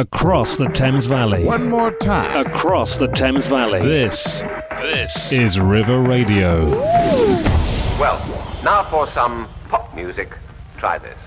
across the Thames Valley. One more time. Across the Thames Valley. This, this is River Radio. Well, now for some pop music. Try this.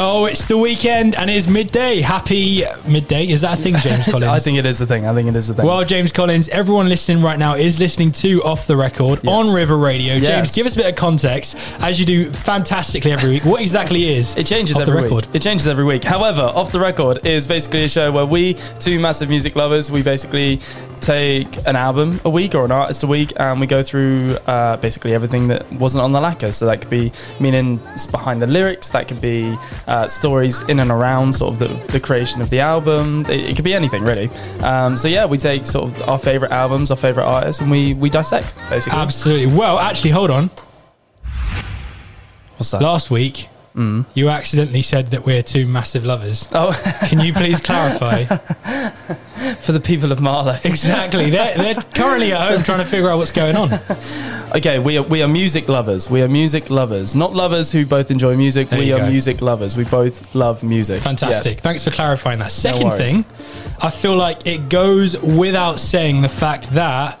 Oh, it's the weekend and it's midday. Happy midday. Is that a thing, James Collins? I think it is the thing. I think it is the thing. Well, James Collins, everyone listening right now is listening to Off the Record Yes. on River Radio. James, give us a bit of context, as you do fantastically every week. What exactly is It changes Off the every Record? week. It changes every week. However, Off the Record is basically a show where we, two massive music lovers, we basically take an album a week or an artist a week and we go through uh, basically everything that wasn't on the lacquer. So that could be meaning behind the lyrics, that could be uh, stories in and around sort of the, the creation of the album. It, it could be anything really. Um, so yeah, we take sort of our favorite albums, our favorite artists, and we, we dissect basically. Absolutely. Well, actually, hold on. What's that? Last week, you accidentally said that we're two massive lovers. Oh, Can you please clarify? for the people of Marlow. exactly. They're, they're currently at home trying to figure out what's going on. Okay, we are we are music lovers. We are music lovers, not lovers who both enjoy music. There we are go. music lovers. We both love music. Fantastic. Yes. Thanks for clarifying that. Second worries. thing, I feel like it goes without saying the fact that.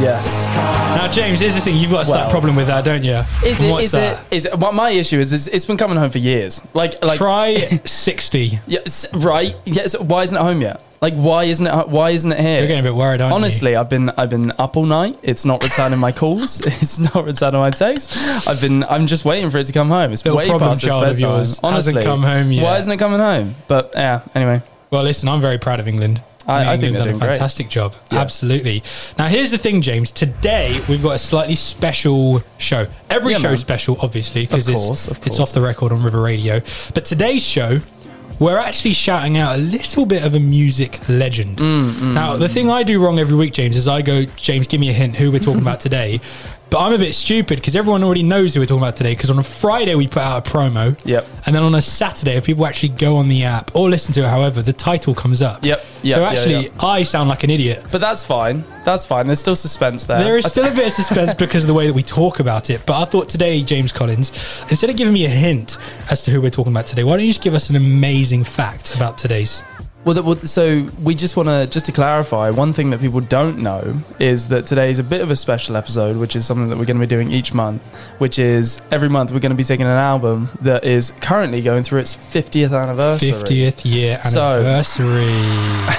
Yes. Now, James, here's the thing. You've got a slight Well- problem with that, don't you? Is And it? what's Is that? it? Is it? What my issue is, is it's been coming home for years. Like, like. Try 60. Yes, right. Yes. Why isn't it home yet? Like, why isn't it? Why isn't it here? You're getting a bit worried, aren't you? Honestly, I've been I've been up all night. It's not returning my calls. It's not returning my texts. I've been I'm just waiting for it to come home. It's Little way problem past its child of bedtime. yours hasn't Honestly, come home yet. Why isn't it coming home? But yeah. Anyway. Well, listen, I'm very proud of England. I- I think they're done a great. fantastic job. Yeah. Absolutely. Now, here's the thing, James. Today we've got a slightly special show. Every Yeah, show's man. special, obviously, because Of it's, of it's off the record on River Radio. But today's show, we're actually shouting out a little bit of a music legend. Mm, now, the thing I do wrong every week, James, is I go, James, give me a hint who we're talking about today. But I'm a bit stupid because everyone already knows who we're talking about today. Because on a Friday we put out a promo, Yep. and then on a Saturday, if people actually go on the app or listen to it, however, the title comes up. Yep, yep, so actually, yeah. I sound like an idiot. But that's fine. That's fine. There's still suspense there. There is still a bit of suspense because of the way that we talk about it. But I thought today, James Collins, instead of giving me a hint as to who we're talking about today, why don't you just give us an amazing fact about today's? Well, well, so we just want to just to clarify one thing that people don't know is that today is a bit of a special episode, which is something that we're going to be doing each month. Which is every month we're going to be taking an album that is currently going through its 50th anniversary. 50th year anniversary.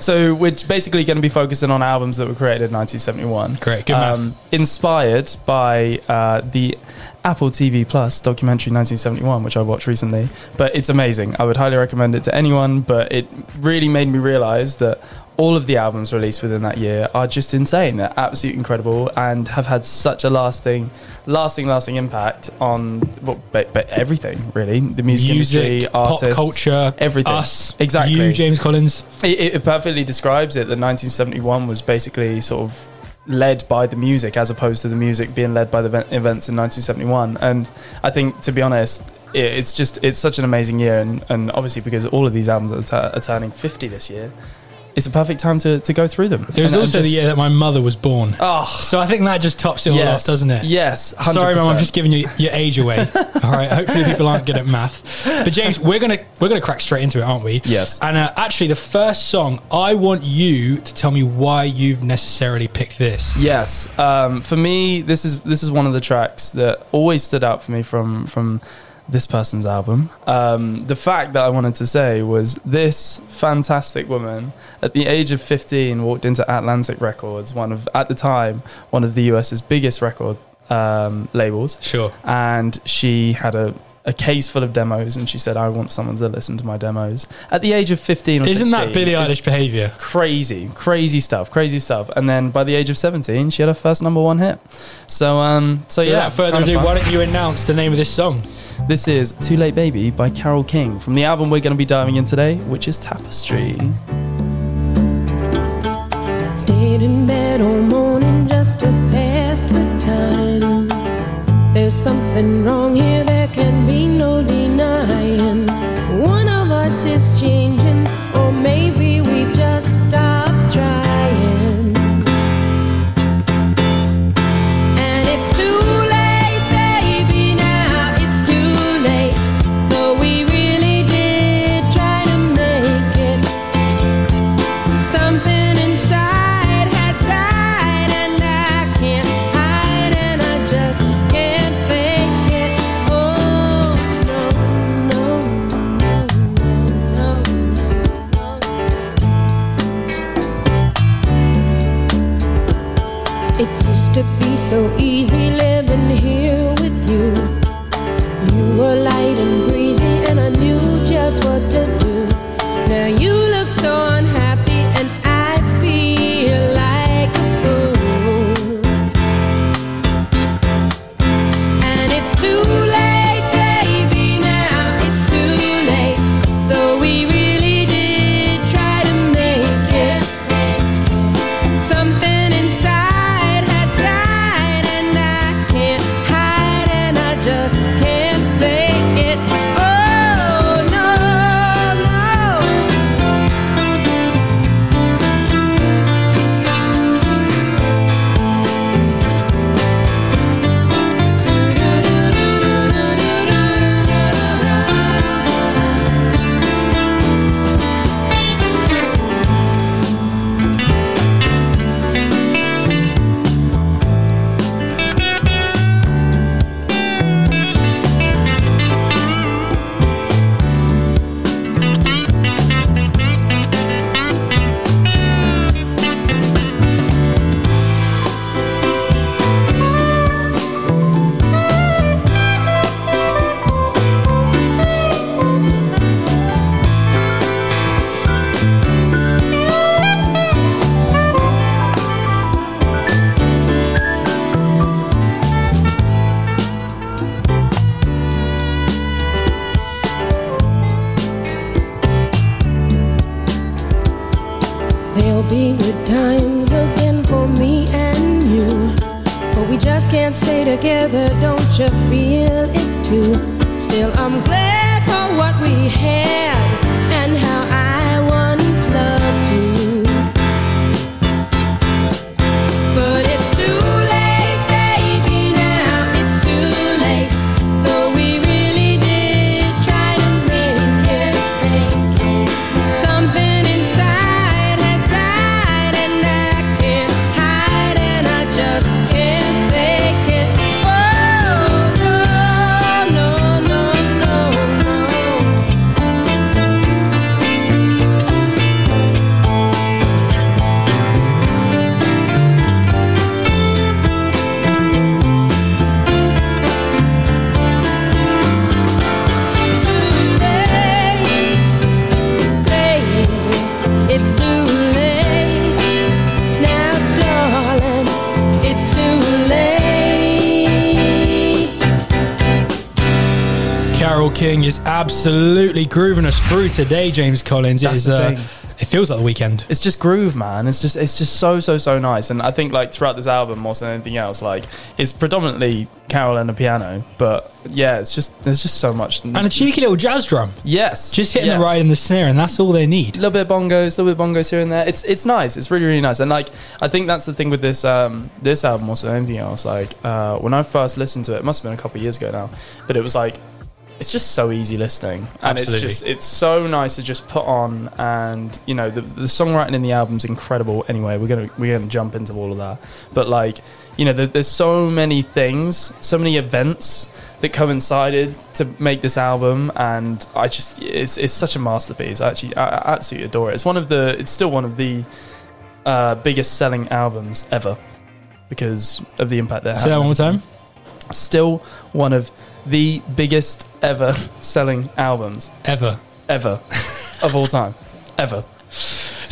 So we're basically going to be focusing on albums that were created in 1971. Great, good. Um, inspired by uh, the Apple TV Plus documentary 1971, which I watched recently. But it's amazing. I would highly recommend it to anyone. But it really made me realize that all of the albums released within that year are just insane. They're absolutely incredible and have had such a lasting, lasting, lasting impact on well, but, but everything really. The music, Music, industry, pop culture, everything. us, Exactly. You, James Collins. It, it perfectly describes it that 1971 was basically sort of led by the music as opposed to the music being led by the events in 1971 and i think to be honest it's just it's such an amazing year. And, and obviously because all of these albums are, t- are turning 50 this year it's a perfect time to, to go through them It was And- and also the year that my mother was born. oh So I think that just tops it all off, doesn't it? yes 100%. Sorry, mum. I'm just giving you your age away. All right. Hopefully, people aren't good at math. But James, we're gonna we're gonna crack straight into it, aren't we? Yes. And uh, actually, the first song, I want you to tell me why you've necessarily picked this. Yes, um, for me, this is this is one of the tracks that always stood out for me from from this person's album. Um, the fact that I wanted to say was this fantastic woman at the age of 15 walked into Atlantic Records, one of at the time one of the US's biggest record um, labels, Sure. and she had a a case full of demos, and she said, "I want someone to listen to my demos." At the age of 15 or Isn't that 16, Billie it's Eilish behaviour? crazy, crazy stuff, crazy stuff. And then by the age of 17, she had her first number one hit. So, um, so, So yeah. without further ado, why don't you announce the name of this song? This is Too Late Baby by Carole King from the album we're going to be diving in today, which is Tapestry. Stayed in bed all morning just to pass the time. There's something wrong here, there can be no denying. One of us is changing, or maybe we've just stopped. Absolutely grooving us through today, James Collins. It That's is. Uh, it feels like the weekend. It's just groove, man. It's just it's just so so so nice. And I think like throughout this album, more than anything else, like it's predominantly Carole and the piano. But yeah, it's just there's just so much. And a cheeky little jazz drum, yes, just hitting yes. the ride and the snare, and that's all they need. A little bit of bongos, a little bit of bongos here and there. It's it's nice. It's really really nice. And like I think that's the thing with this um this album more than anything else. Like uh, when I first listened to it, it must have been a couple of years ago now, but it was like it's just so easy listening, and Absolutely. it's just it's so nice to just put on. And you know the the songwriting in the album's incredible. Anyway, we're gonna we're gonna jump into all of that, but like you know there, there's so many things, so many events that coincided to make this album and I just it's it's such a masterpiece I actually I, I absolutely adore it it's one of the it's still one of the uh, biggest selling albums ever because of the impact that it Say that had. one more time. still one of the biggest ever selling albums. Ever. ever. Of all time. Ever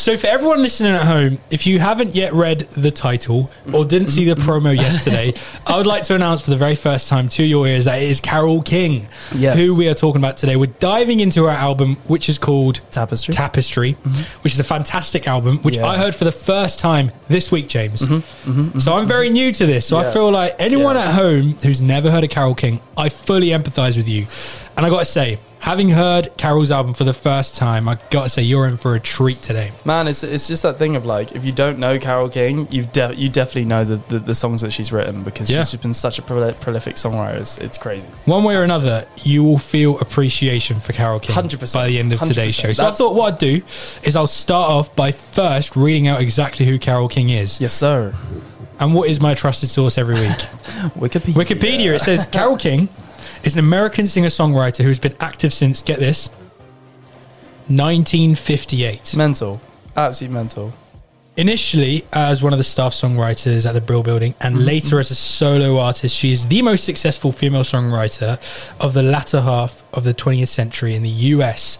So, for everyone listening at home, if you haven't yet read the title or didn't see the promo yesterday, I would like to announce for the very first time to your ears that it is Carole King, Yes. who we are talking about today. We're diving into her album, which is called Tapestry Tapestry, mm-hmm. which is a fantastic album, which Yeah. I heard for the first time this week, James. Mm-hmm. Mm-hmm, so I'm very new to this. So I feel like anyone Yeah. at home who's never heard of Carole King, I fully empathize with you. And I got to say, having heard Carole's album for the first time, I got to say you're in for a treat today. Man, it's it's just that thing of like if you don't know Carole King, you've de- you definitely know the, the, the songs that she's written because Yeah. she's been such a prol- prolific songwriter. It's, it's crazy. One way or another, you will feel appreciation for Carole King 100%. by the end of today's 100%. show. So I thought what I'd do is I'll start off by first reading out exactly who Carole King is Yes, sir. and what is my trusted source every week. Wikipedia. Wikipedia, it says Carole King is an American singer songwriter who's been active since, get this, 1958. Mental. Absolutely mental. Initially, as one of the staff songwriters at the Brill Building, and Mm-hmm. later as a solo artist, she is the most successful female songwriter of the latter half of the 20th century in the US,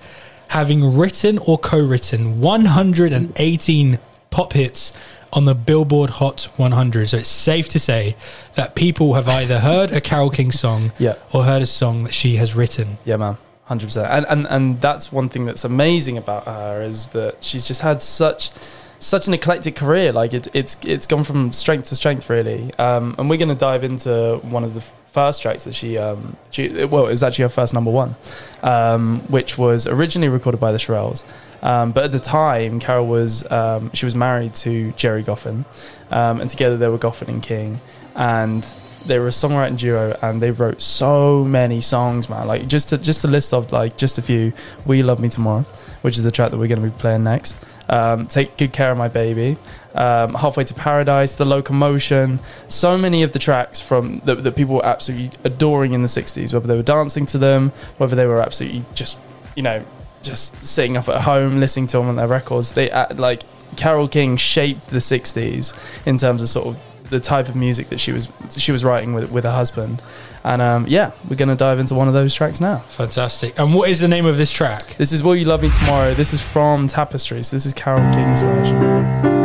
having written or co written 118 pop hits on the Billboard Hot 100. So it's safe to say that people have either heard a Carole King song Yeah. or heard a song that she has written. Yeah, man, hundred percent. And and and that's one thing that's amazing about her is that she's just had such such an eclectic career. Like it, it's it's gone from strength to strength, really. Um, and we're going to dive into one of the first tracks that she um she well it was actually her first number one, um, which was originally recorded by the Shirelles. Um, but at the time, Carole was um, she was married to Gerry Goffin, um, and together they were Goffin and King, and they were a songwriting duo, and they wrote so many songs, man. Like just to just to list of like just a few. We love me tomorrow, which is the track that we're going to be playing next. Um, Take good care of my baby. Um, Halfway to Paradise, The Locomotion, so many of the tracks from that, that people were absolutely adoring in the '60s, whether they were dancing to them, whether they were absolutely just, you know, just sitting up at home listening to them on their records. They like Carole King shaped the '60s in terms of sort of the type of music that she was she was writing with with her husband. And um, yeah, we're gonna dive into one of those tracks now. Fantastic. And what is the name of this track? This is Will You Love Me Tomorrow. This is from Tapestry. So this is Carole King's version.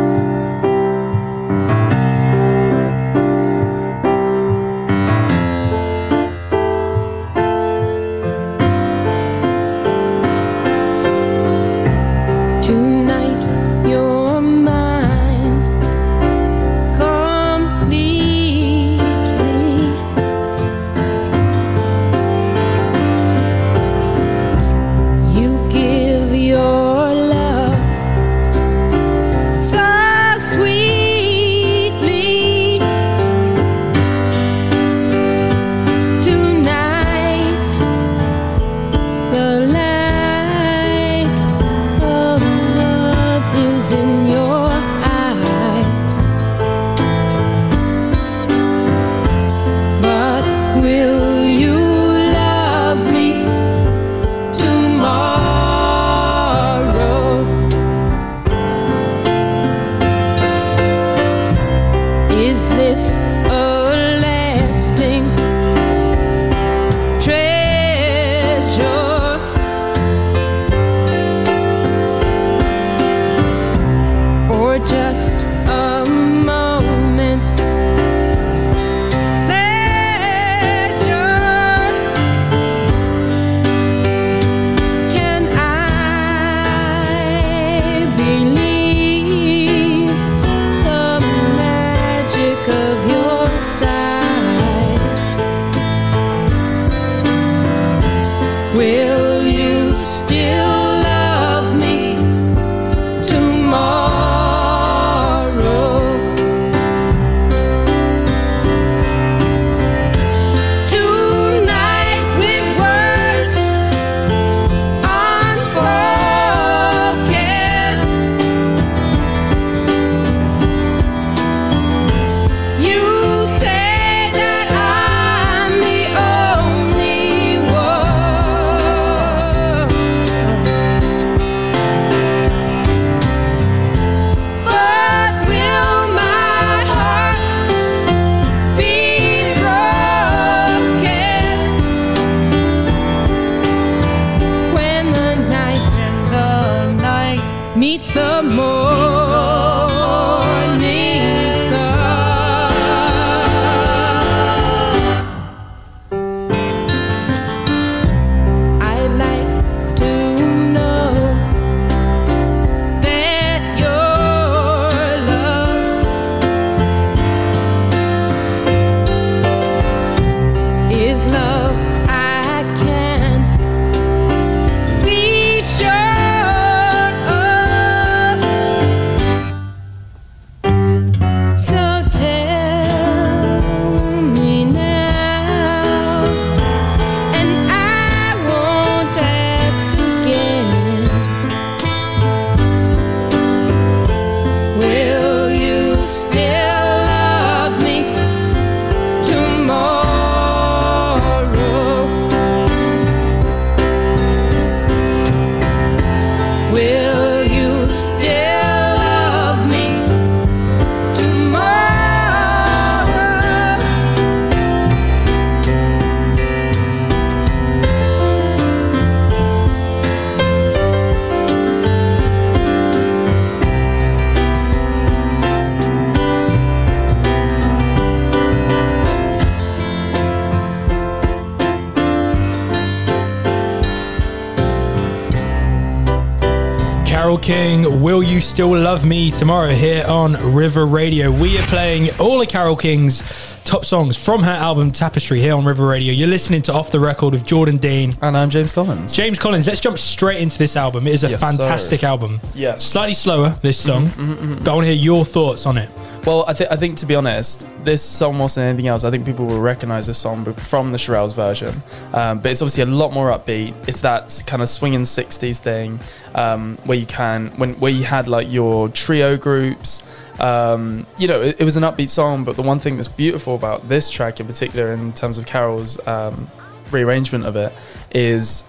Still Love Me tomorrow here on River Radio. We are playing all of Carole King's top songs from her album Tapestry here on River Radio. You're listening to Off the Record with Jordan Dean. And I'm James Collins. James Collins, let's jump straight into this album. It is a Yes, fantastic sir. album. Yes. Slightly slower, this song, mm-hmm, mm-hmm, mm-hmm. but I want to hear your thoughts on it. Well, I, th- I think to be honest, this song more than anything else, I think people will recognize this song from the Shirelles version. Um, but it's obviously a lot more upbeat. It's that kind of swinging '60s thing um, where you can when where you had like your trio groups. Um, you know, it, it was an upbeat song, but the one thing that's beautiful about this track in particular, in terms of Carole's um, rearrangement of it, is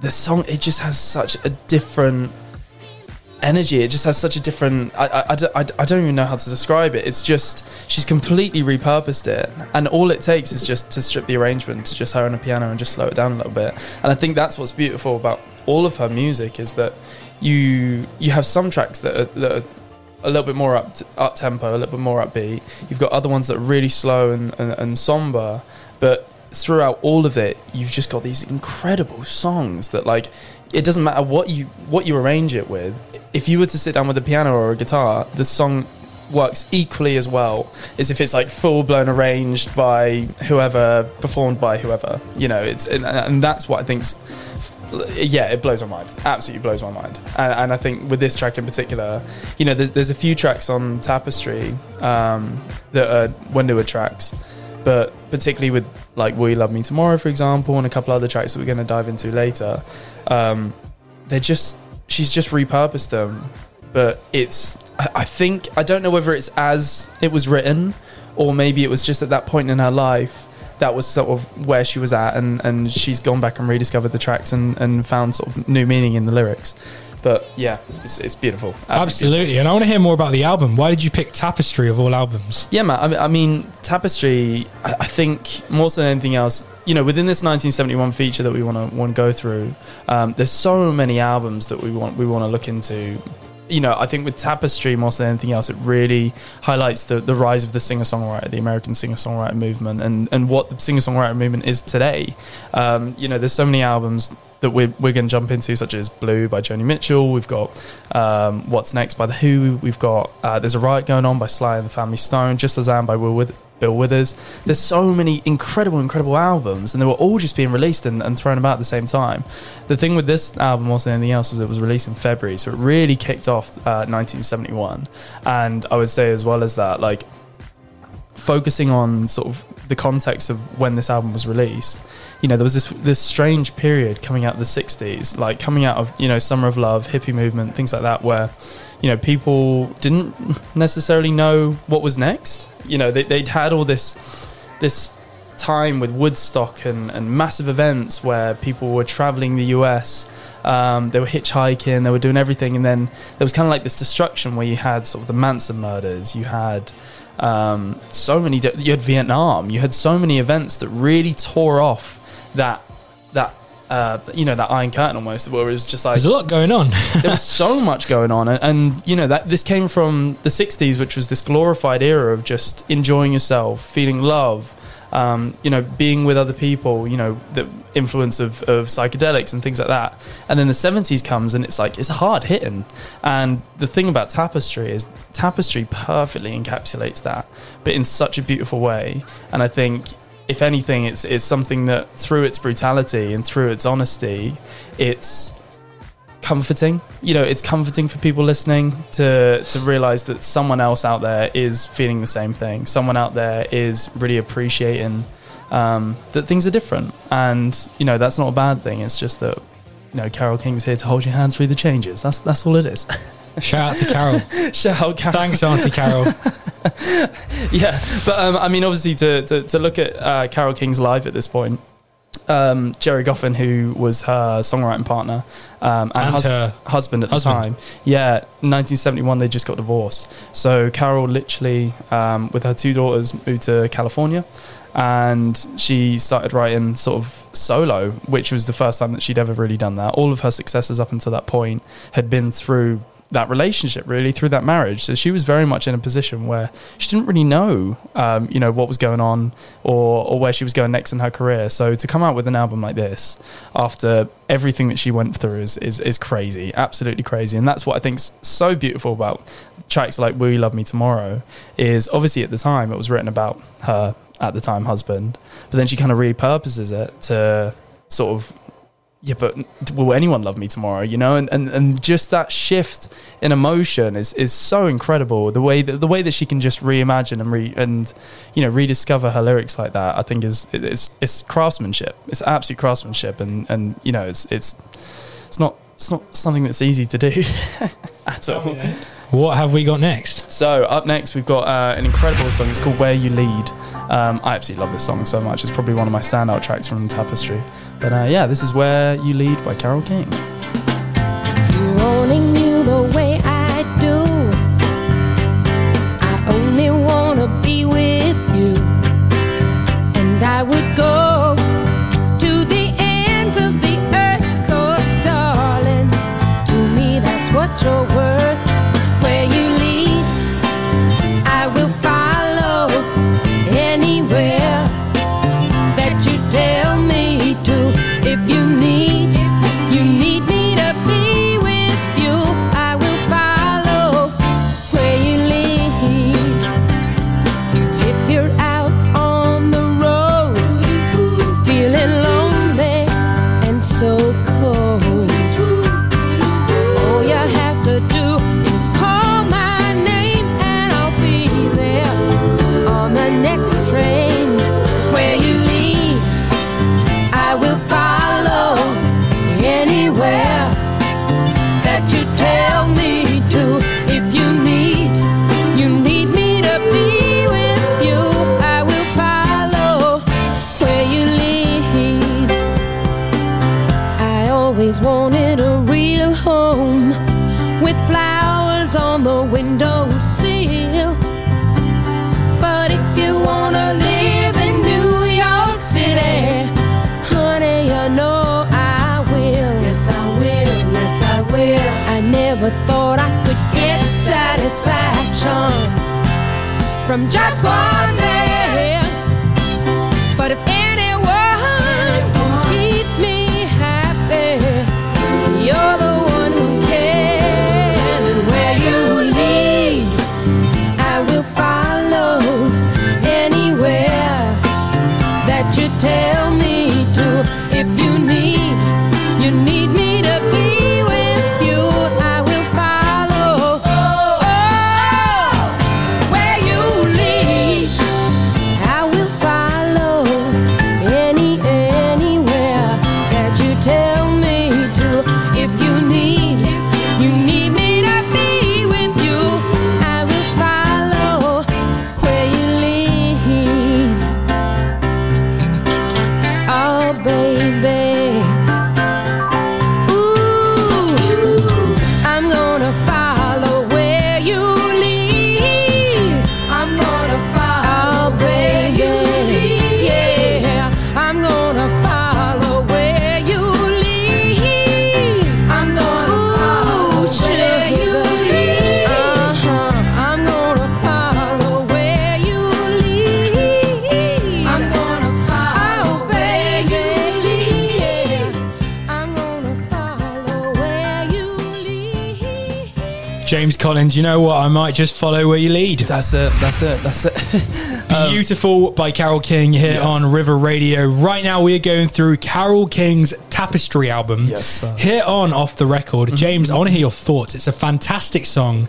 the song. It just has such a different energy. It just has such a different. I, I, I, don't- I, don't even know how to describe it. It's just she's completely repurposed it, and all it takes is just to strip the arrangement to just her on a piano and just slow it down a little bit. And I think that's what's beautiful about all of her music is that you you have some tracks that are, that are a little bit more up up tempo, a little bit more upbeat. You've got other ones that are really slow and, and, and somber, but throughout all of it, you've just got these incredible songs that like it doesn't matter what you what you arrange it with. If you were to sit down with a piano or a guitar, the song works equally as well as if it's like full blown arranged by whoever performed by whoever. You know, it's and, and that's what I think's yeah, it blows my mind. Absolutely blows my mind. And, and I think with this track in particular, you know, there's, there's a few tracks on Tapestry um, that are Wendover tracks, but particularly with like Will You Love Me Tomorrow, for example, and a couple other tracks that we're going to dive into later, um, they're just, she's just repurposed them. But it's, I, I think, I don't know whether it's as it was written or maybe it was just at that point in her life that was sort of where she was at and, and she's gone back and rediscovered the tracks and, and found sort of new meaning in the lyrics but yeah it's, it's beautiful Absolutely. And I want to hear more about the album. Why did you pick Tapestry of all albums? yeah man I mean, I mean tapestry I, I think more so than anything else you know within this 1971 feature that we want to want to go through um, there's so many albums that we want we want to look into you know, I think with Tapestry, more than anything else, it really highlights the, the rise of the singer songwriter, the American singer songwriter movement, and, and what the singer songwriter movement is today. Um, you know, there's so many albums that we're, we're going to jump into, such as Blue by Joni Mitchell. We've got um, What's Next by The Who. We've got uh, There's a Riot Going On by Sly and the Family Stone, Just as I Am by Will With- Bill Withers. There's so many incredible, incredible albums, and they were all just being released and, and thrown about at the same time. The thing with this album, more than anything else, was it was released in February, so it really kicked off uh, 1971. And I would say, as well as that, like focusing on sort of the context of when this album was released, you know, there was this this strange period coming out of the '60s, like coming out of you know Summer of Love, hippie movement, things like that, where you know people didn't necessarily know what was next. You know, they, they'd had all this this time with Woodstock and, and massive events where people were traveling the US. Um, they were hitchhiking, they were doing everything, and then there was kind of like this destruction where you had sort of the Manson murders, you had um, so many, you had Vietnam, you had so many events that really tore off that that uh, you know that Iron Curtain almost, where it was just like There's a lot going on. there was so much going on and, and you know that this came from the 60s which was this glorified era of just enjoying yourself feeling love um, you know being with other people you know the influence of, of psychedelics and things like that. And then the 70s comes and it's like it's hard hitting. And the thing about tapestry is tapestry perfectly encapsulates that but in such a beautiful way. And i think if anything it's it's something that through its brutality and through its honesty it's comforting. You know, it's comforting for people listening to to realize that someone else out there is feeling the same thing. Someone out there is really appreciating um, that things are different, and you know that's not a bad thing. It's just that you know Carole King's here to hold your hand through the changes. That's that's all it is. Shout out to Carole. Shout out, Carole. Thanks, Auntie Carole. yeah, but um, I mean, obviously, to to, to look at uh, Carole King's live at this point, um, Gerry Goffin, who was her songwriting partner um, and, And hus- her husband at husband. the time, yeah, 1971, they just got divorced. So Carole literally, um, with her two daughters, moved to California. And she started writing sort of solo, which was the first time that she'd ever really done that. All of her successes up until that point had been through that relationship really through that marriage. So she was very much in a position where she didn't really know, um, you know, what was going on or or where she was going next in her career. So to come out with an album like this after everything that she went through is is, is crazy, absolutely crazy. And that's what I think's so beautiful about tracks like "Will You Love Me Tomorrow." Is obviously at the time it was written about her at the time husband, but then she kind of repurposes it to sort of yeah, but will anyone love me tomorrow? You know, and, and, and just that shift in emotion is, is so incredible. The way that the way that she can just reimagine and re and you know rediscover her lyrics like that, I think is it's it's craftsmanship. It's absolute craftsmanship, and and you know it's it's it's not it's not something that's easy to do at all. What have we got next? So up next we've got uh, an incredible song. It's called "Where You Lead." Um, I absolutely love this song so much. It's probably one of my standout tracks from Tapestry. But uh, yeah, this is "Where You Lead" by Carole King. Collins, you know what? I might just follow where you lead. That's it. That's it. That's it. Beautiful by Carole King here Yes. on River Radio. Right now, we are going through Carole King's Tapestry album. Yes, sir. Here on Off the Record. James, I want to hear your thoughts. It's a fantastic song,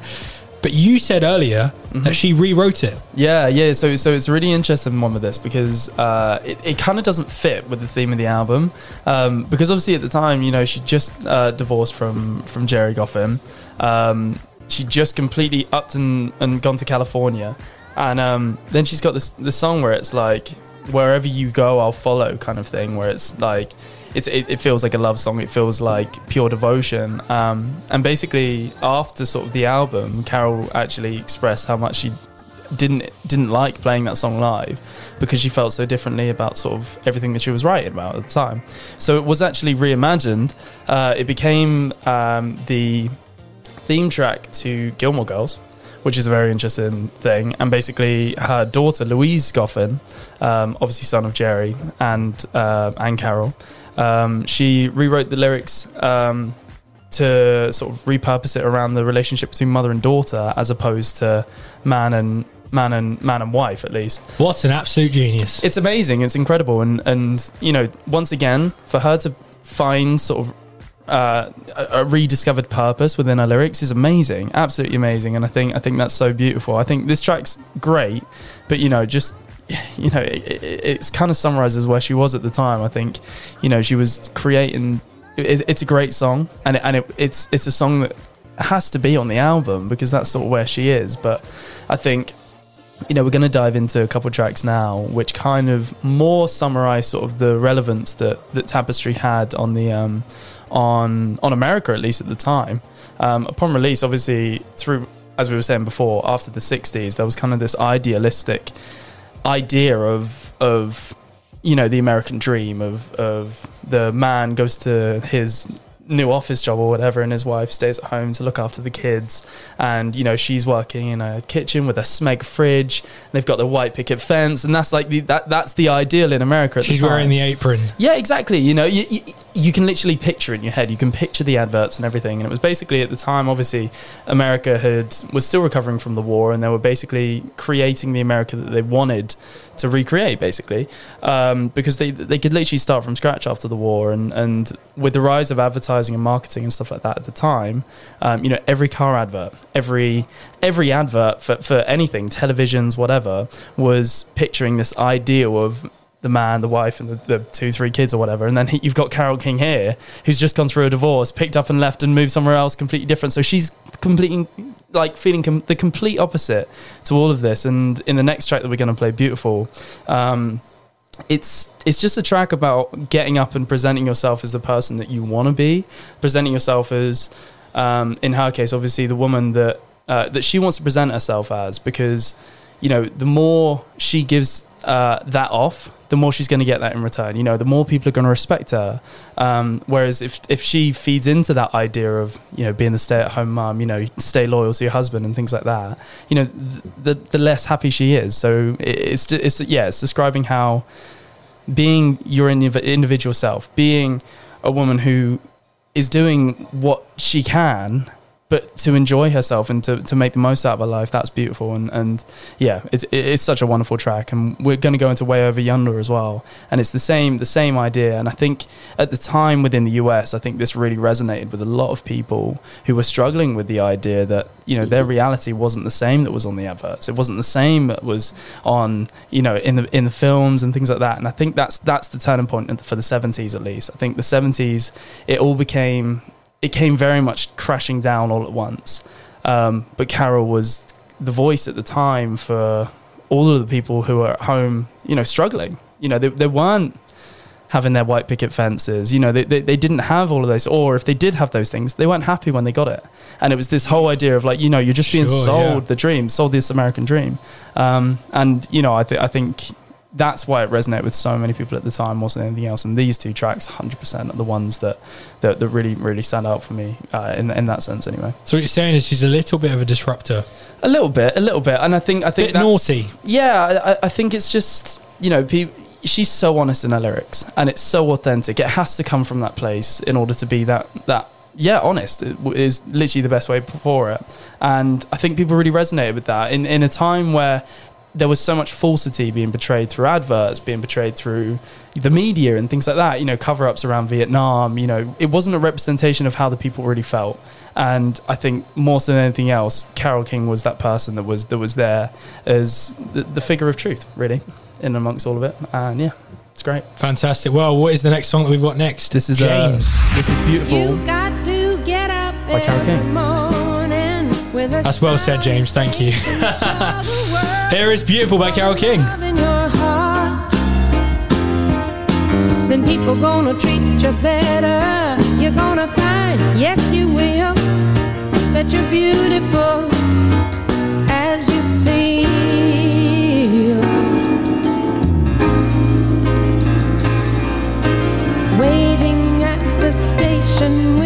but you said earlier that she rewrote it. Yeah, yeah. So, so it's a really interesting one with this because uh, it, it kind of doesn't fit with the theme of the album. Um, because obviously at the time, you know, she just uh, divorced from from Gerry Goffin. Um, she just completely upped and, and gone to California, and um, then she's got this this song where it's like wherever you go, I'll follow kind of thing. Where it's like it's it, it feels like a love song. It feels like pure devotion. Um, and basically, after sort of the album, Carole actually expressed how much she didn't didn't like playing that song live because she felt so differently about sort of everything that she was writing about at the time. So it was actually reimagined. Uh, it became um, the theme track to Gilmore Girls, which is a very interesting thing. And basically, her daughter Louise Goffin, um, obviously son of Jerry and uh, and Carole, um, she rewrote the lyrics. Um, to sort of repurpose it around the relationship between mother and daughter as opposed to man and man and man and wife at least What an absolute genius. it's amazing it's incredible and and you know once again for her to find sort of uh, a, rediscovered purpose within her lyrics is amazing absolutely amazing and i think i think that's so beautiful. I think this track's great but you know just you know it, it, it's kind of summarizes where she was at the time i think. You know she was creating it, it's a great song and and it, it's it's a song that has to be on the album because that's sort of where she is but i think you know, we're going to dive into a couple tracks now, which kind of more summarize sort of the relevance that, that Tapestry had on the um, on on America at least at the time. Um, upon release, obviously through as we were saying before, after the '60s, there was kind of this idealistic idea of of you know the American dream of of the man goes to his new office job or whatever and his wife stays at home to look after the kids and you know she's working in a kitchen with a smeg fridge they've got the white picket fence and that's like the that that's the ideal in america She's the wearing the apron. Yeah, exactly. You know, you, you, you can literally picture in your head. You can picture the adverts and everything. And it was basically at the time, obviously, America had was still recovering from the war, and they were basically creating the America that they wanted to recreate, basically, um, because they they could literally start from scratch after the war. And and with the rise of advertising and marketing and stuff like that at the time, um, you know, every car advert, every every advert for for anything, televisions, whatever, was picturing this ideal of the man, the wife, and the, the two, three kids or whatever. And then he, you've got Carole King here, who's just gone through a divorce, picked up and left and moved somewhere else completely different. So she's completely like feeling com- the complete opposite to all of this. And in the next track that we're going to play, Beautiful, um, it's it's just a track about getting up and presenting yourself as the person that you want to be, presenting yourself as, um, in her case, obviously the woman that uh, that she wants to present herself as, because you know the more she gives uh, that off, the more she's going to get that in return. You know, the more people are going to respect her. Um, whereas if if she feeds into that idea of you know being the stay at home mom, you know, stay loyal to your husband and things like that, you know, th- the the less happy she is. So it's it's yeah, it's describing how being your indiv- individual self, being a woman who is doing what she can, but to enjoy herself and to, to make the most out of her life, that's beautiful. And, and yeah, it's, it's such a wonderful track. And we're going to go into Way Over Yonder as well. And it's the same, the same idea. And I think at the time within the US, I think this really resonated with a lot of people who were struggling with the idea that, you know, their reality wasn't the same that was on the adverts. It wasn't the same that was on, you know, in the, in the films and things like that. And I think that's, that's the turning point for the 70s at least. I think the 70s, it all became it came very much crashing down all at once. Um, but Carole was the voice at the time for all of the people who were at home, you know, struggling. You know, they, they weren't having their white picket fences. You know, they, they, they didn't have all of those. Or if they did have those things, they weren't happy when they got it. And it was this whole idea of like, you know, you're just being Sure, sold yeah. the dream, sold this American dream. Um, and, you know, I, th- I think that's why it resonated with so many people at the time more than anything else. And these two tracks, 100% are the ones that, that, that really, really stand out for me uh, in, in that sense anyway. So what you're saying is she's a little bit of a disruptor. A little bit, a little bit. And I think, I think Bit naughty. Yeah, I, I think it's just, you know, pe- she's so honest in her lyrics and it's so authentic. It has to come from that place in order to be that, that, yeah, honest It is literally the best way for it. And I think people really resonated with that in, in a time where there was so much falsity being portrayed through adverts, being portrayed through the media and things like that, you know, cover ups around Vietnam, you know, it wasn't a representation of how the people really felt. And I think more so than anything else, Carole King was that person that was that was there as the, the figure of truth, really, in amongst all of it. And yeah, it's great. Fantastic. Well, what is the next song that we've got next? This is uh, James. this is beautiful. You got to get up By Carole every King. morning with a That's well said, James. Thank you. Here is Beautiful by Carole King. then people gonna treat you better. You're gonna find, yes, you will, that you're beautiful as you feel. Waiting at the station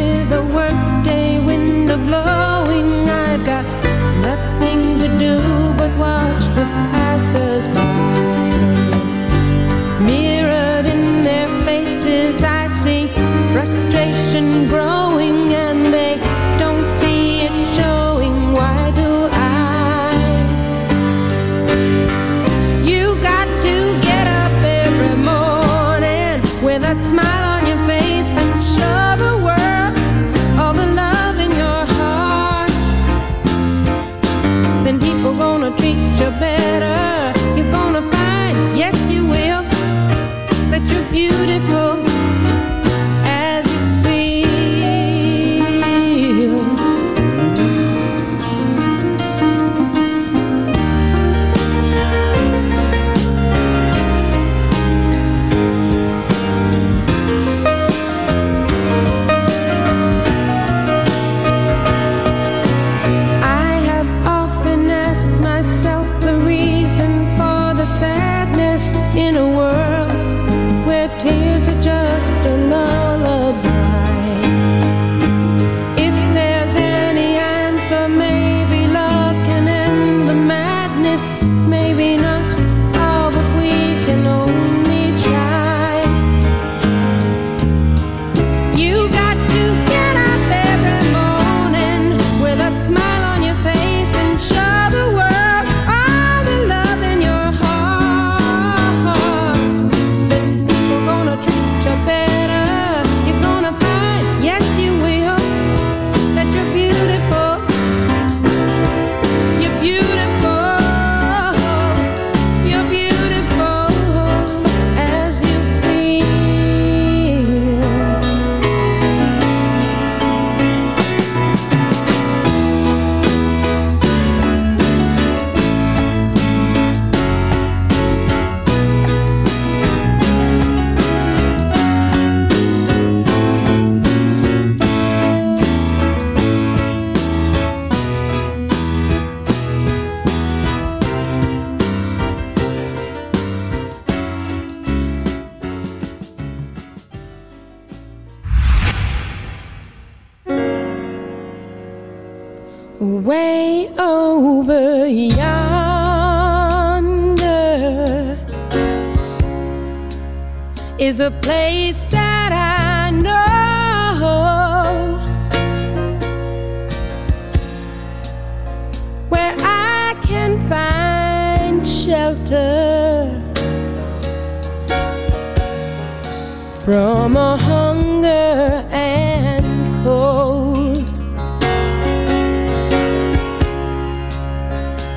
is it just a lullaby?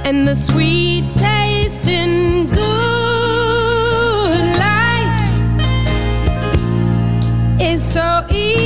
and the sweet tasting good life is so easy.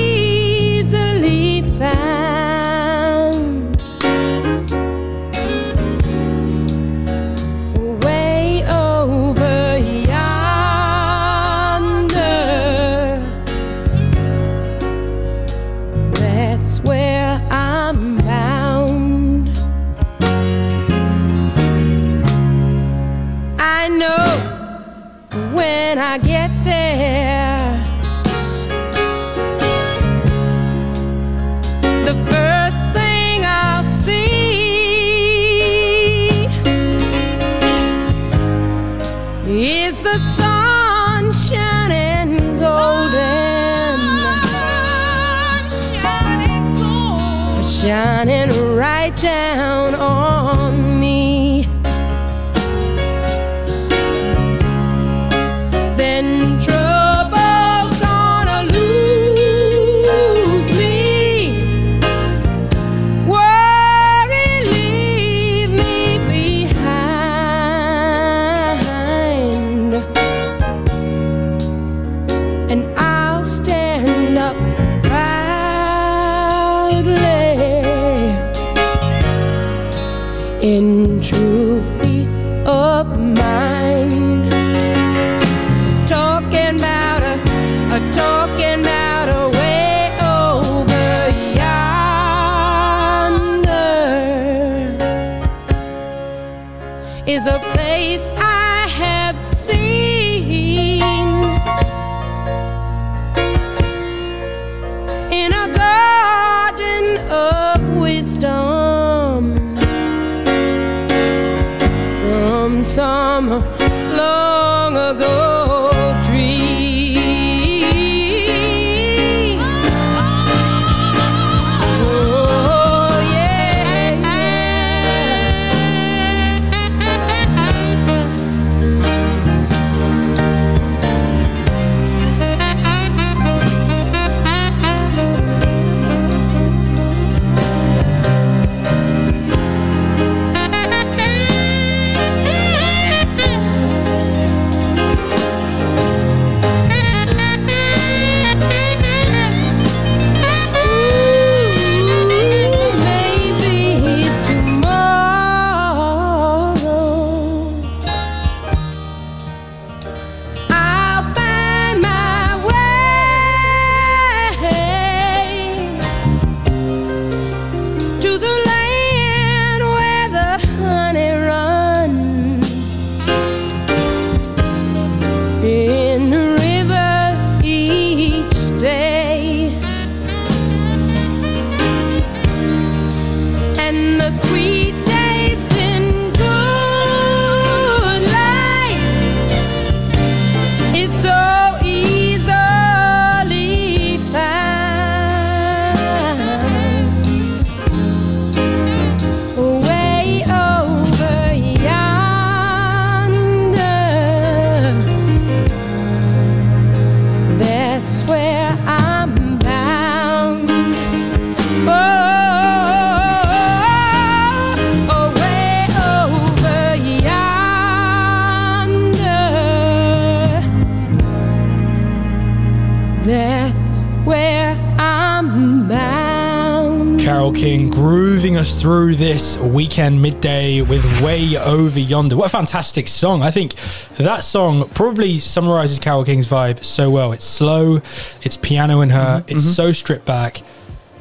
Grooving us through this weekend midday with Way Over Yonder. What a fantastic song. I think that song probably summarizes Carole King's vibe so well. It's slow, it's piano in her, Mm-hmm, it's so stripped back,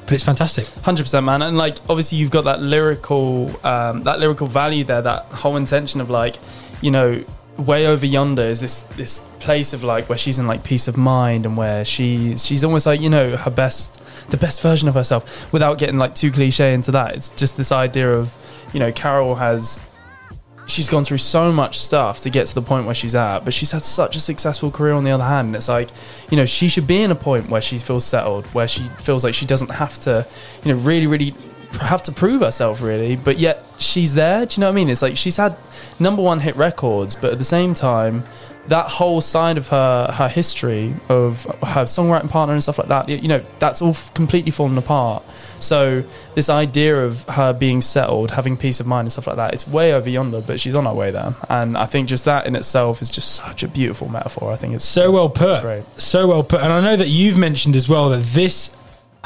but it's fantastic. Hundred percent, man. And like, obviously, you've got that lyrical, um, that lyrical value there. That whole intention of like, you know, way over yonder is this this place of like where she's in like peace of mind and where she's she's almost like you know her best, the best version of herself. Without getting like too cliche into that, it's just this idea of, you know, Carole has. She's gone through so much stuff to get to the point where she's at, but she's had such a successful career on the other hand. And it's like, you know, she should be in a point where she feels settled, where she feels like she doesn't have to, you know, really, really have to prove herself, really. But yet she's there. Do you know what I mean? It's like she's had number one hit records, but at the same time, that whole side of her her history of her songwriting partner and stuff like that, you know, that's all f- completely fallen apart. So this idea of her being settled, having peace of mind and stuff like that, it's way over yonder, but she's on her way there. And I think just that in itself is just such a beautiful metaphor. I think it's So well put. So well put. And I know that you've mentioned as well that this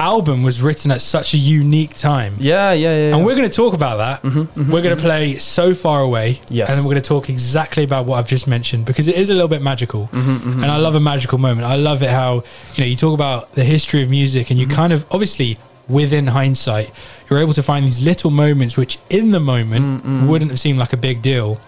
album was written at such a unique time. Yeah, yeah, yeah. And we're going to talk about that. Mm-hmm, mm-hmm, we're going to mm-hmm. play So Far Away. Yes. And then we're going to talk exactly about what I've just mentioned because it is a little bit magical. And I love a magical moment. I love it how, you know, you talk about the history of music and you kind of, obviously, within hindsight, you're able to find these little moments which in the moment wouldn't have seemed like a big deal.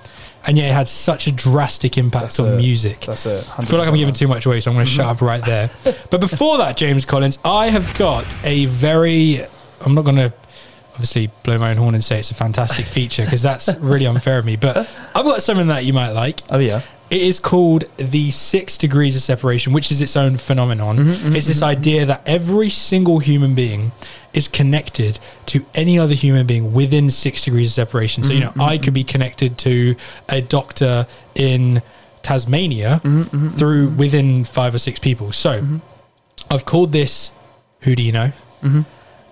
And yet it had such a drastic impact That's on it. music. That's it. I feel like I'm giving too much away, so I'm going to shut up right there. But before that, James Collins, I have got a very. I'm not going to obviously blow my own horn and say it's a fantastic feature because that's really unfair of me. But I've got something that you might like. Oh yeah. It is called the six degrees of separation, which is its own phenomenon. Mm-hmm, mm-hmm it's this mm-hmm, idea mm-hmm. that every single human being is connected to any other human being within six degrees of separation. So, you know, Mm-hmm, I could be connected to a doctor in Tasmania Mm-hmm, through within five or six people. So, I've called this Who Do You Know? Mm-hmm.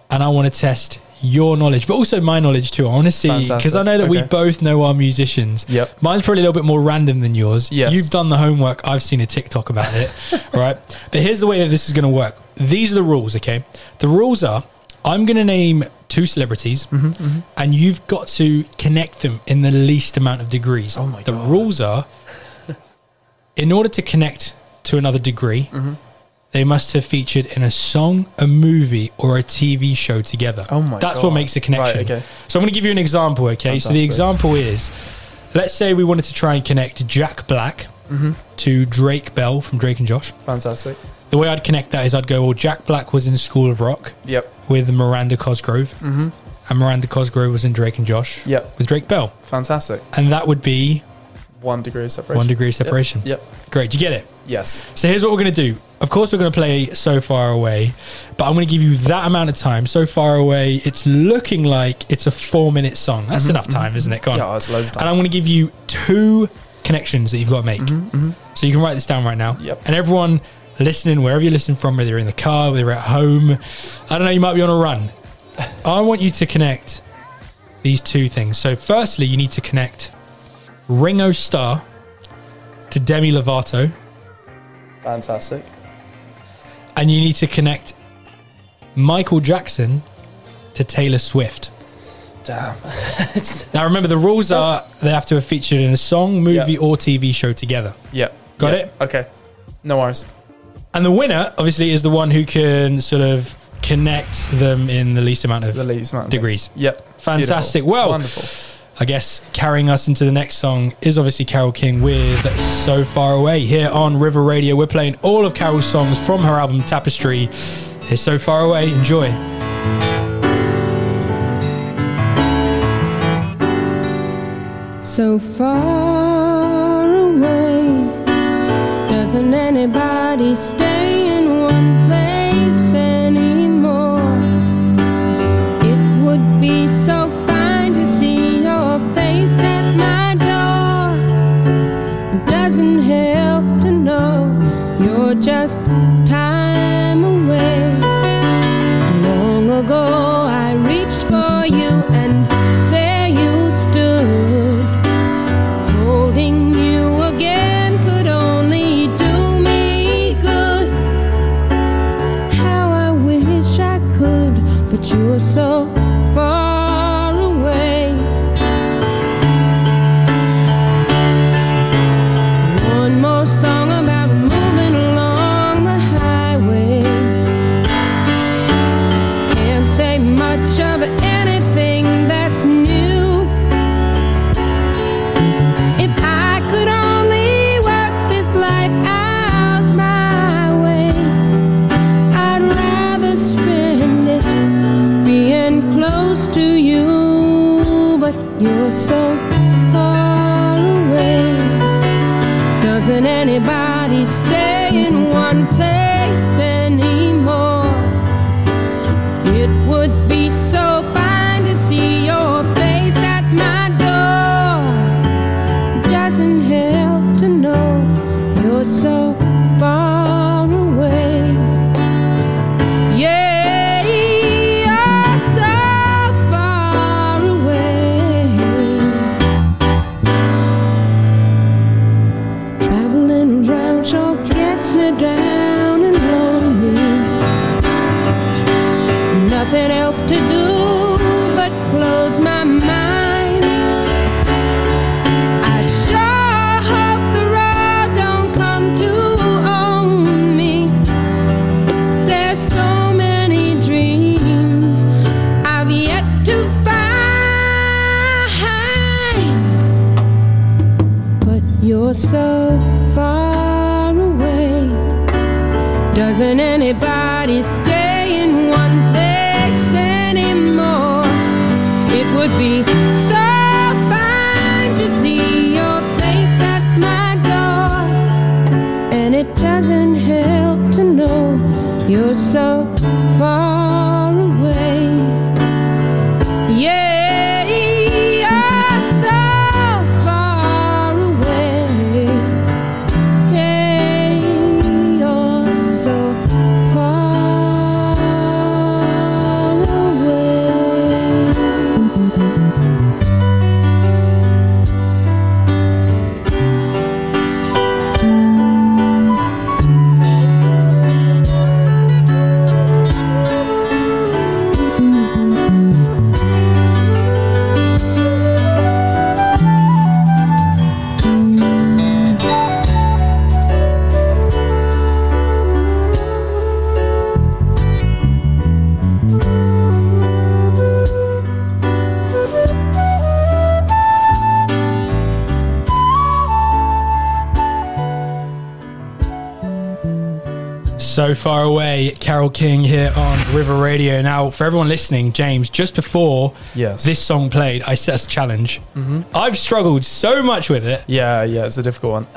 And I want to test your knowledge, but also my knowledge too. I want to see because I know that we both know our musicians. Yep. Mine's probably a little bit more random than yours. Yes. You've done the homework. I've seen a TikTok about it. right. But here's the way that this is going to work. These are the rules, okay? The rules are I'm going to name two celebrities Mm-hmm, and you've got to connect them in the least amount of degrees. Oh my the God. rules are in order to connect to another degree, Mm-hmm. they must have featured in a song, a movie, or a TV show together. Oh my That's God. what makes a connection. Right, okay. So I'm going to give you an example, okay? So the example is let's say we wanted to try and connect Jack Black Mm-hmm. to Drake Bell from Drake and Josh. Fantastic. The way I'd connect that is I'd go, well, Jack Black was in School of Rock Yep. With Miranda Cosgrove, Mm-hmm. and Miranda Cosgrove was in Drake and Josh Yep. with Drake Bell. Fantastic. And that would be One degree of separation. one degree of separation. Yep. Great. Do you get it? Yes. So here's what we're going to do. Of course, we're going to play So Far Away, but I'm going to give you that amount of time. So Far Away, it's looking like it's a four minute song. That's enough time, isn't it? Go on. Mm-hmm, Yeah, that's loads of time. And. I'm going to give you two connections that you've got to make. So you can write this down right now. Mm-hmm, Yep. And everyone listening, wherever you're listening from, whether you're in the car, whether you're at home, I don't know, you might be on a run. I want you to connect these two things. So, firstly, you need to connect Ringo Starr to Demi Lovato, Fantastic. and you need to connect Michael Jackson to Taylor Swift. Damn. Now, remember, the rules oh. are they have to have featured in a song, movie, Yep. or TV show together. Yep. Got Yep. it? Okay. No worries. And the winner, obviously, is the one who can sort of connect them in the least amount of The least amount of degrees. things. Yep. Fantastic. Beautiful. Well, wonderful. I guess carrying us into the next song is obviously Carole King with So Far Away. Here on River Radio, we're playing all of Carole's songs from her album Tapestry. Here's So Far Away. Enjoy. So far doesn't anybody stay So far away, Carole King here on River Radio. Now, for everyone listening, James, just before Yes. this song played, I set a challenge. Mm-hmm. I've struggled so much with it. Yeah, yeah, it's a difficult one.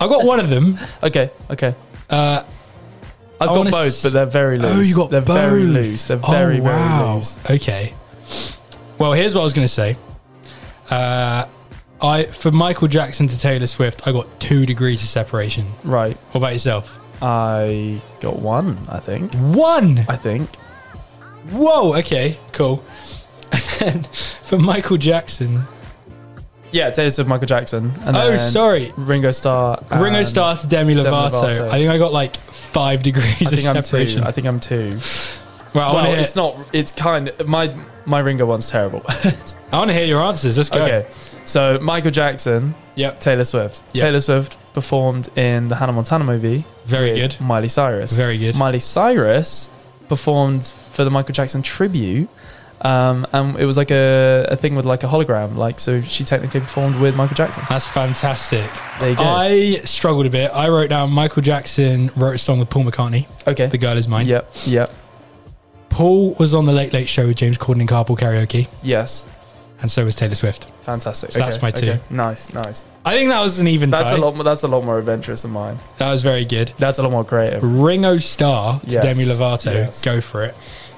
I got one of them. okay, okay. Uh, I've I got both, s- but they're very loose. Oh, you got They're both. very loose. They're very, oh, wow. very loose. Okay. Well, here's what I was going to say. Uh, I for Michael Jackson to Taylor Swift, I got two degrees of separation. Right. What about yourself? I got one, I think. One. I think. Whoa. Okay. Cool. And then for Michael Jackson. Yeah, Taylor Swift, Michael Jackson. And Oh, then sorry. Ringo Starr. Ringo Starr to Demi Demi Lovato. Lovato. I think I got like five degrees I think of I'm separation. two. I think I'm two. Right, I want well, hear. it's not. It's kind. my my Ringo one's terrible. I want to hear your answers. Let's go. okay, so Michael Jackson, Yep. Taylor Swift. Yep. Taylor Swift performed in the Hannah Montana movie. Very good. Miley Cyrus. Very good. Miley Cyrus performed for the Michael Jackson tribute. Um, and it was like a, a thing with like a hologram, like so she technically performed with Michael Jackson. That's fantastic. There you go. I struggled a bit. I wrote down Michael Jackson wrote a song with Paul McCartney. okay. The Girl Is Mine. Yep. Yep. Paul was on the Late Late Show with James Corden in Carpool Karaoke, Yes. And so was Taylor Swift. Fantastic. So that's my two. okay. Nice. Nice. I think that was an even That's tie. a lot. More, that's a lot more adventurous than mine. That was very good. That's a lot more creative. Ringo Starr to Yes. Demi Lovato. Yes. Go for it.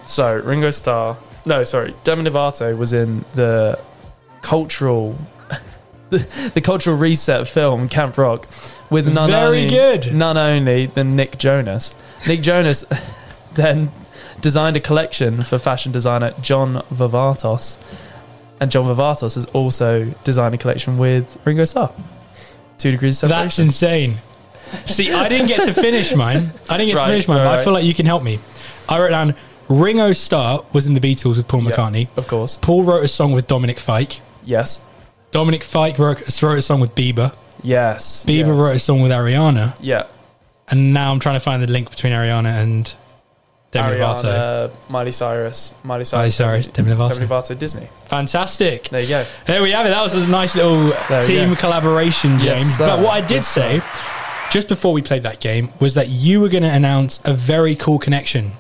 So Ringo Starr, no, sorry, Demi Lovato was in the cultural, the, the cultural reset film Camp Rock with none Very only, good. none only than Nick Jonas. Nick Jonas then designed a collection for fashion designer John Varvatos, and John Varvatos has also designed a collection with Ringo Starr. Two degrees That's insane. See, I didn't get to finish mine. I didn't get Right, to finish mine, right, but I feel like you can help me. I wrote down Ringo Starr was in the Beatles with Paul McCartney. of course. Paul wrote a song with Dominic Fike. Yes. Dominic Fike wrote, wrote a song with Bieber. Yes. Bieber yes. wrote a song with Ariana. Yeah. And now I'm trying to find the link between Ariana and Demi Lovato. Ariana, Miley Cyrus, Miley Cyrus, Cyrus, Demi Lovato. Demi Lovato, Disney. Fantastic. There you go. There we have it. That was a nice little There we team go. collaboration, Yes, James. sir. but what I did Yes, say, just before we played that game, was that you were going to announce a very cool connection.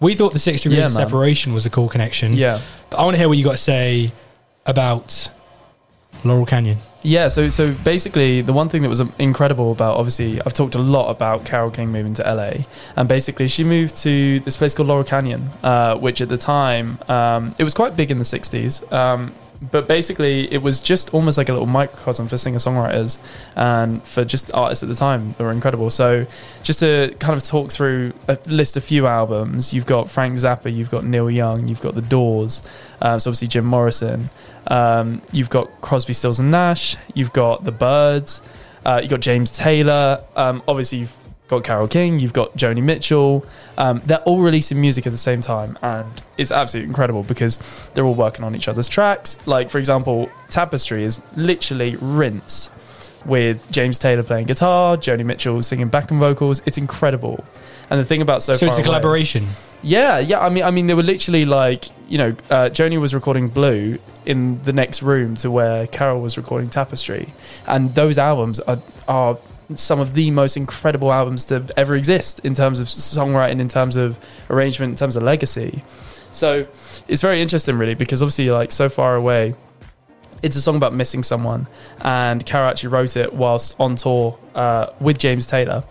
We thought the six degrees Yeah, of man. separation was a cool connection. Yeah. But I want to hear what you got to say about Laurel Canyon. Yeah, so so basically, the one thing that was um, incredible about obviously, I've talked a lot about Carole King moving to LA, and basically, she moved to this place called Laurel Canyon, uh, which at the time um, it was quite big in the '60s. Um, but basically, it was just almost like a little microcosm for singer songwriters and for just artists at the time that were incredible. So, just to kind of talk through a list a few albums, you've got Frank Zappa, you've got Neil Young, you've got The Doors, uh, so obviously Jim Morrison, um, you've got Crosby, Stills and Nash, you've got The Byrds, uh, you've got James Taylor, um, obviously you've got Carole King, you've got Joni Mitchell. Um, they're all releasing music at the same time, and it's absolutely incredible because they're all working on each other's tracks. Like, for example, Tapestry is literally rinse with James Taylor playing guitar, Joni Mitchell singing backing vocals. It's incredible. And the thing about so, So far it's a Away- collaboration. yeah, yeah. I mean, I mean, they were literally like, you know, uh, Joni was recording Blue in the next room to where Carole was recording Tapestry, and those albums are are some of the most incredible albums to ever exist in terms of songwriting, in terms of arrangement, in terms of legacy. So it's very interesting, really, because obviously, like, so far away. It's a song about missing someone, and Carole actually wrote it whilst on tour uh, with James Taylor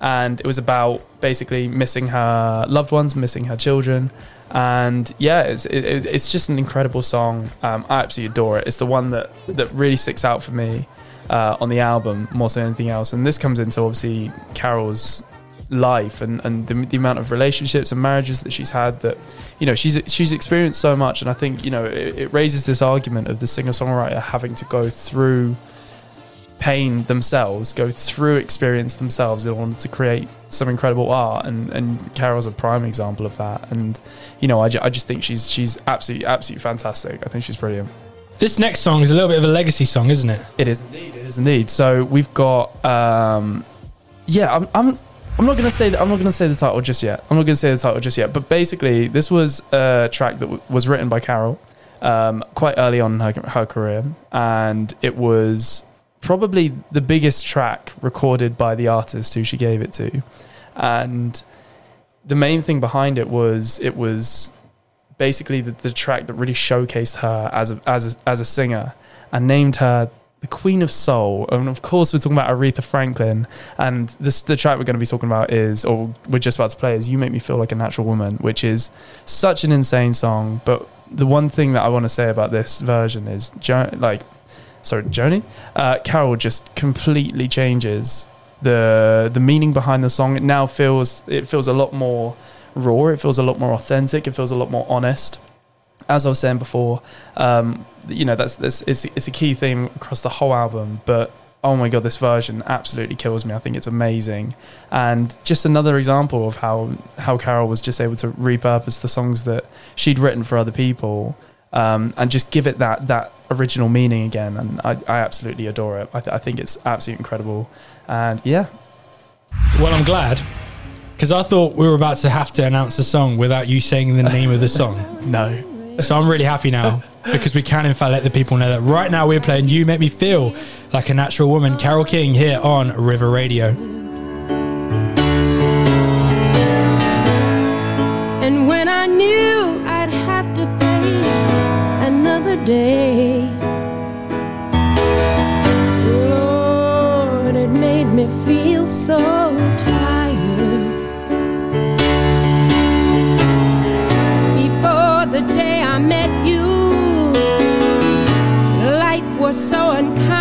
and it was about basically missing her loved ones, missing her children, and yeah, it's it, it's just an incredible song. Um, I absolutely adore it. It's the one that that really sticks out for me uh, on the album more than anything else. And this comes into obviously Carole's life and and the, the amount of relationships and marriages that she's had that you know she's she's experienced so much and i think you know it, it raises this argument of the singer songwriter having to go through pain themselves, go through experience themselves in order to create some incredible art. And, and Carole's a prime example of that. And, you know, I, ju- I just think she's she's absolutely, absolutely fantastic. I think she's brilliant. This next song is a little bit of a legacy song, isn't it? It is indeed. It is indeed. So we've got, um, yeah, I'm, I'm, I'm not gonna say that. I'm not gonna say the title just yet. I'm not gonna say the title just yet. But basically, this was a track that w- was written by Carole um, quite early on in her, her career, and it was probably the biggest track recorded by the artist who she gave it to. And the main thing behind it was it was basically the, the track that really showcased her as a, as a, as a singer and named her the Queen of Soul. And of course, we're talking about Aretha Franklin. And this the track we're going to be talking about is, or we're just about to play, is "You Make Me Feel Like a Natural Woman," which is such an insane song. But the one thing that I want to say about this version is, like, sorry, Joni, uh, Carole just completely changes the the meaning behind the song. It now feels it feels a lot more raw. It feels a lot more authentic. It feels a lot more honest. As I was saying before, um, you know that's, that's it's, it's a key theme across the whole album. But oh my god, this version absolutely kills me. I think it's amazing, and just another example of how how Carole was just able to repurpose the songs that she'd written for other people um, and just give it that that original meaning again. And I, I absolutely adore it. I, th- I think it's absolutely incredible. And yeah, Well, I'm glad because I thought we were about to have to announce the song without you saying the name of the song. no, So I'm really happy now because we can, in fact, let the people know that right now we're playing You Make Me Feel Like a Natural Woman, Carole King here on River Radio. Another day, Lord, it made me feel so tired. Before the day I met you, life was so unkind.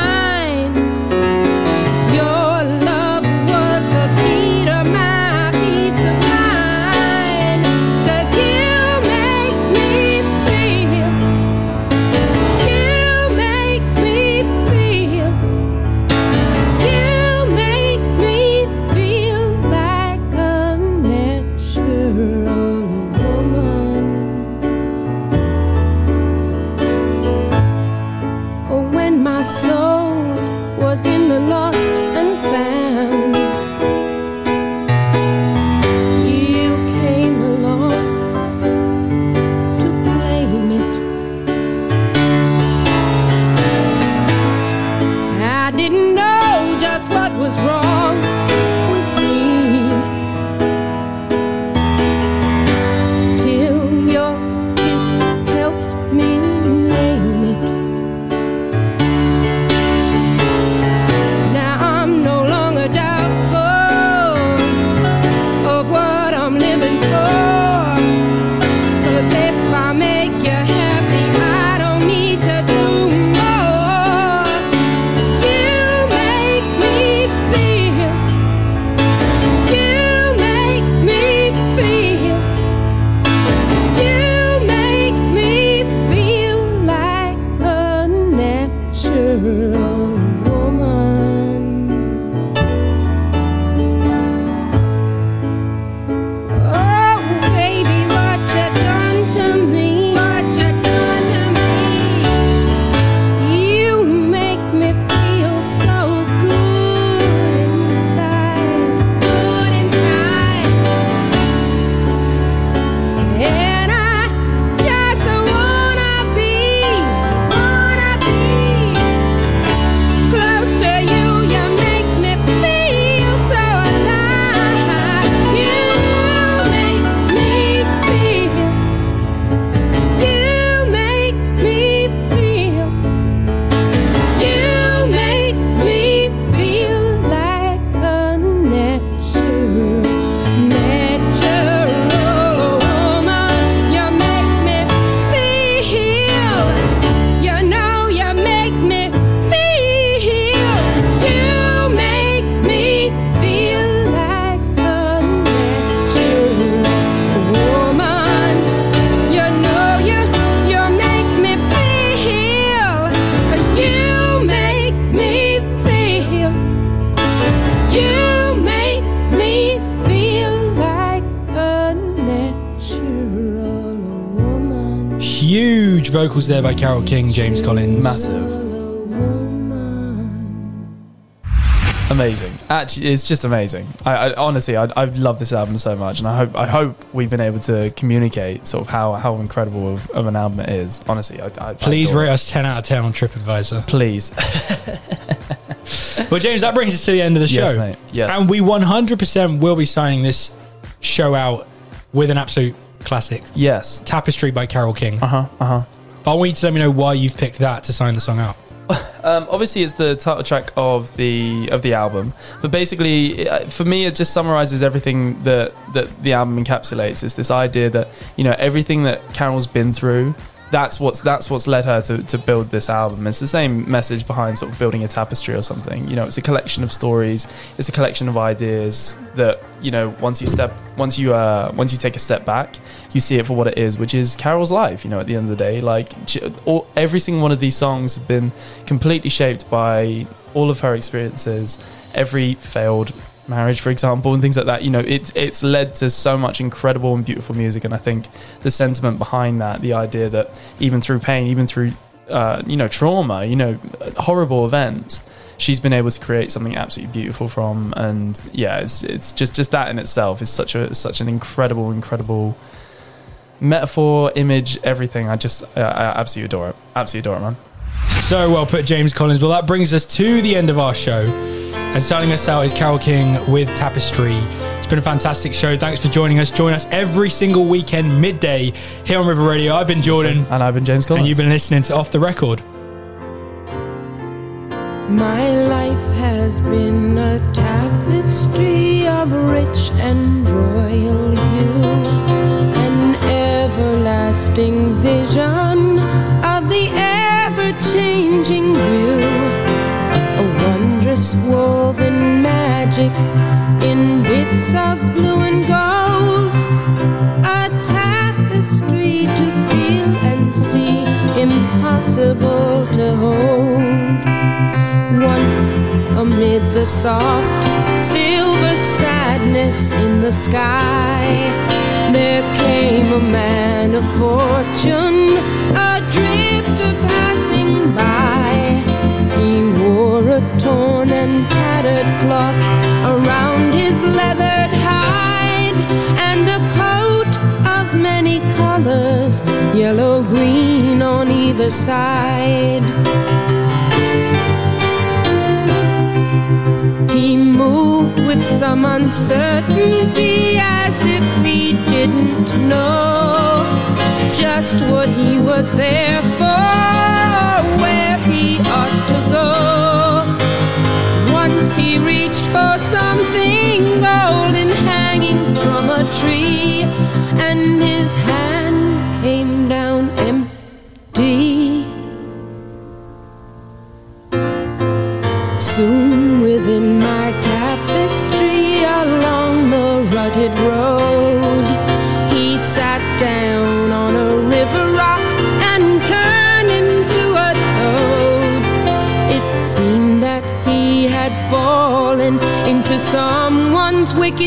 There by Carole King, James Collins. Massive. Amazing. Actually, it's just amazing. I, I honestly, I, I love this album so much, and I hope, I hope we've been able to communicate sort of how, how incredible of, of an album it is. Honestly, I, I Please rate it. us 10 out of 10 on TripAdvisor. Please. Well, James, that brings us to the end of the show. Yes, mate. Yes. And we 100% will be signing this show out with an absolute classic yes. Tapestry by Carole King. Uh huh. Uh huh. But I want you to let me know why you've picked that to sign the song out. Um, obviously, it's the title track of the of the album, but basically, uh, for me, it just summarizes everything that that the album encapsulates. It's this idea that you know everything that Carole's been through. That's what's that's what's led her to, to build this album. It's the same message behind sort of building a tapestry or something. You know, it's a collection of stories. It's a collection of ideas that you know once you step once you uh, once you take a step back, you see it for what it is, which is Carole's life. You know, at the end of the day, like she, all, every single one of these songs have been completely shaped by all of her experiences, every failed marriage, for example, and things like that. You know, it's it's led to so much incredible and beautiful music, and I think the sentiment behind that, the idea that even through pain, even through uh, you know trauma, you know horrible events. She's been able to create something absolutely beautiful from, and yeah, it's it's just just that in itself is such a such an incredible, incredible metaphor, image, everything. I just I, I absolutely adore it. Absolutely adore it, man. So well put, James Collins. Well, that brings us to the end of our show. And signing us out is Carole King with Tapestry. It's been a fantastic show. Thanks for joining us. Join us every single weekend, midday, here on River Radio. I've been Jordan, And I've been James Collins. and you've been listening to Off the Record. My life has been a tapestry of rich and royal hue, an everlasting vision of the ever changing view, a wondrous woven magic in bits of blue and gold, a tapestry to feel and see, impossible to hold. Once amid the soft silver sadness in the sky, there came a man of fortune, a drifter passing by. Torn and tattered cloth around his leathered hide and a coat of many colors, yellow, green on either side. He moved with some uncertainty as if he didn't know just what he was there for, or where he ought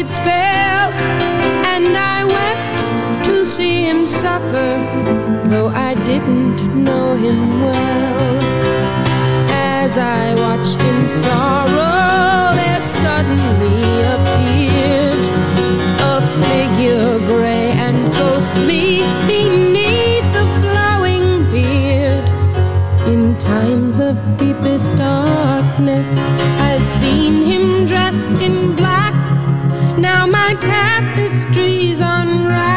wicked spell. And I wept to see him suffer, though I didn't know him well. As I watched in sorrow, there suddenly appeared a figure gray and ghostly beneath the flowing beard. In times of deepest darkness, I've seen him dressed in tapestry's unraveling. He's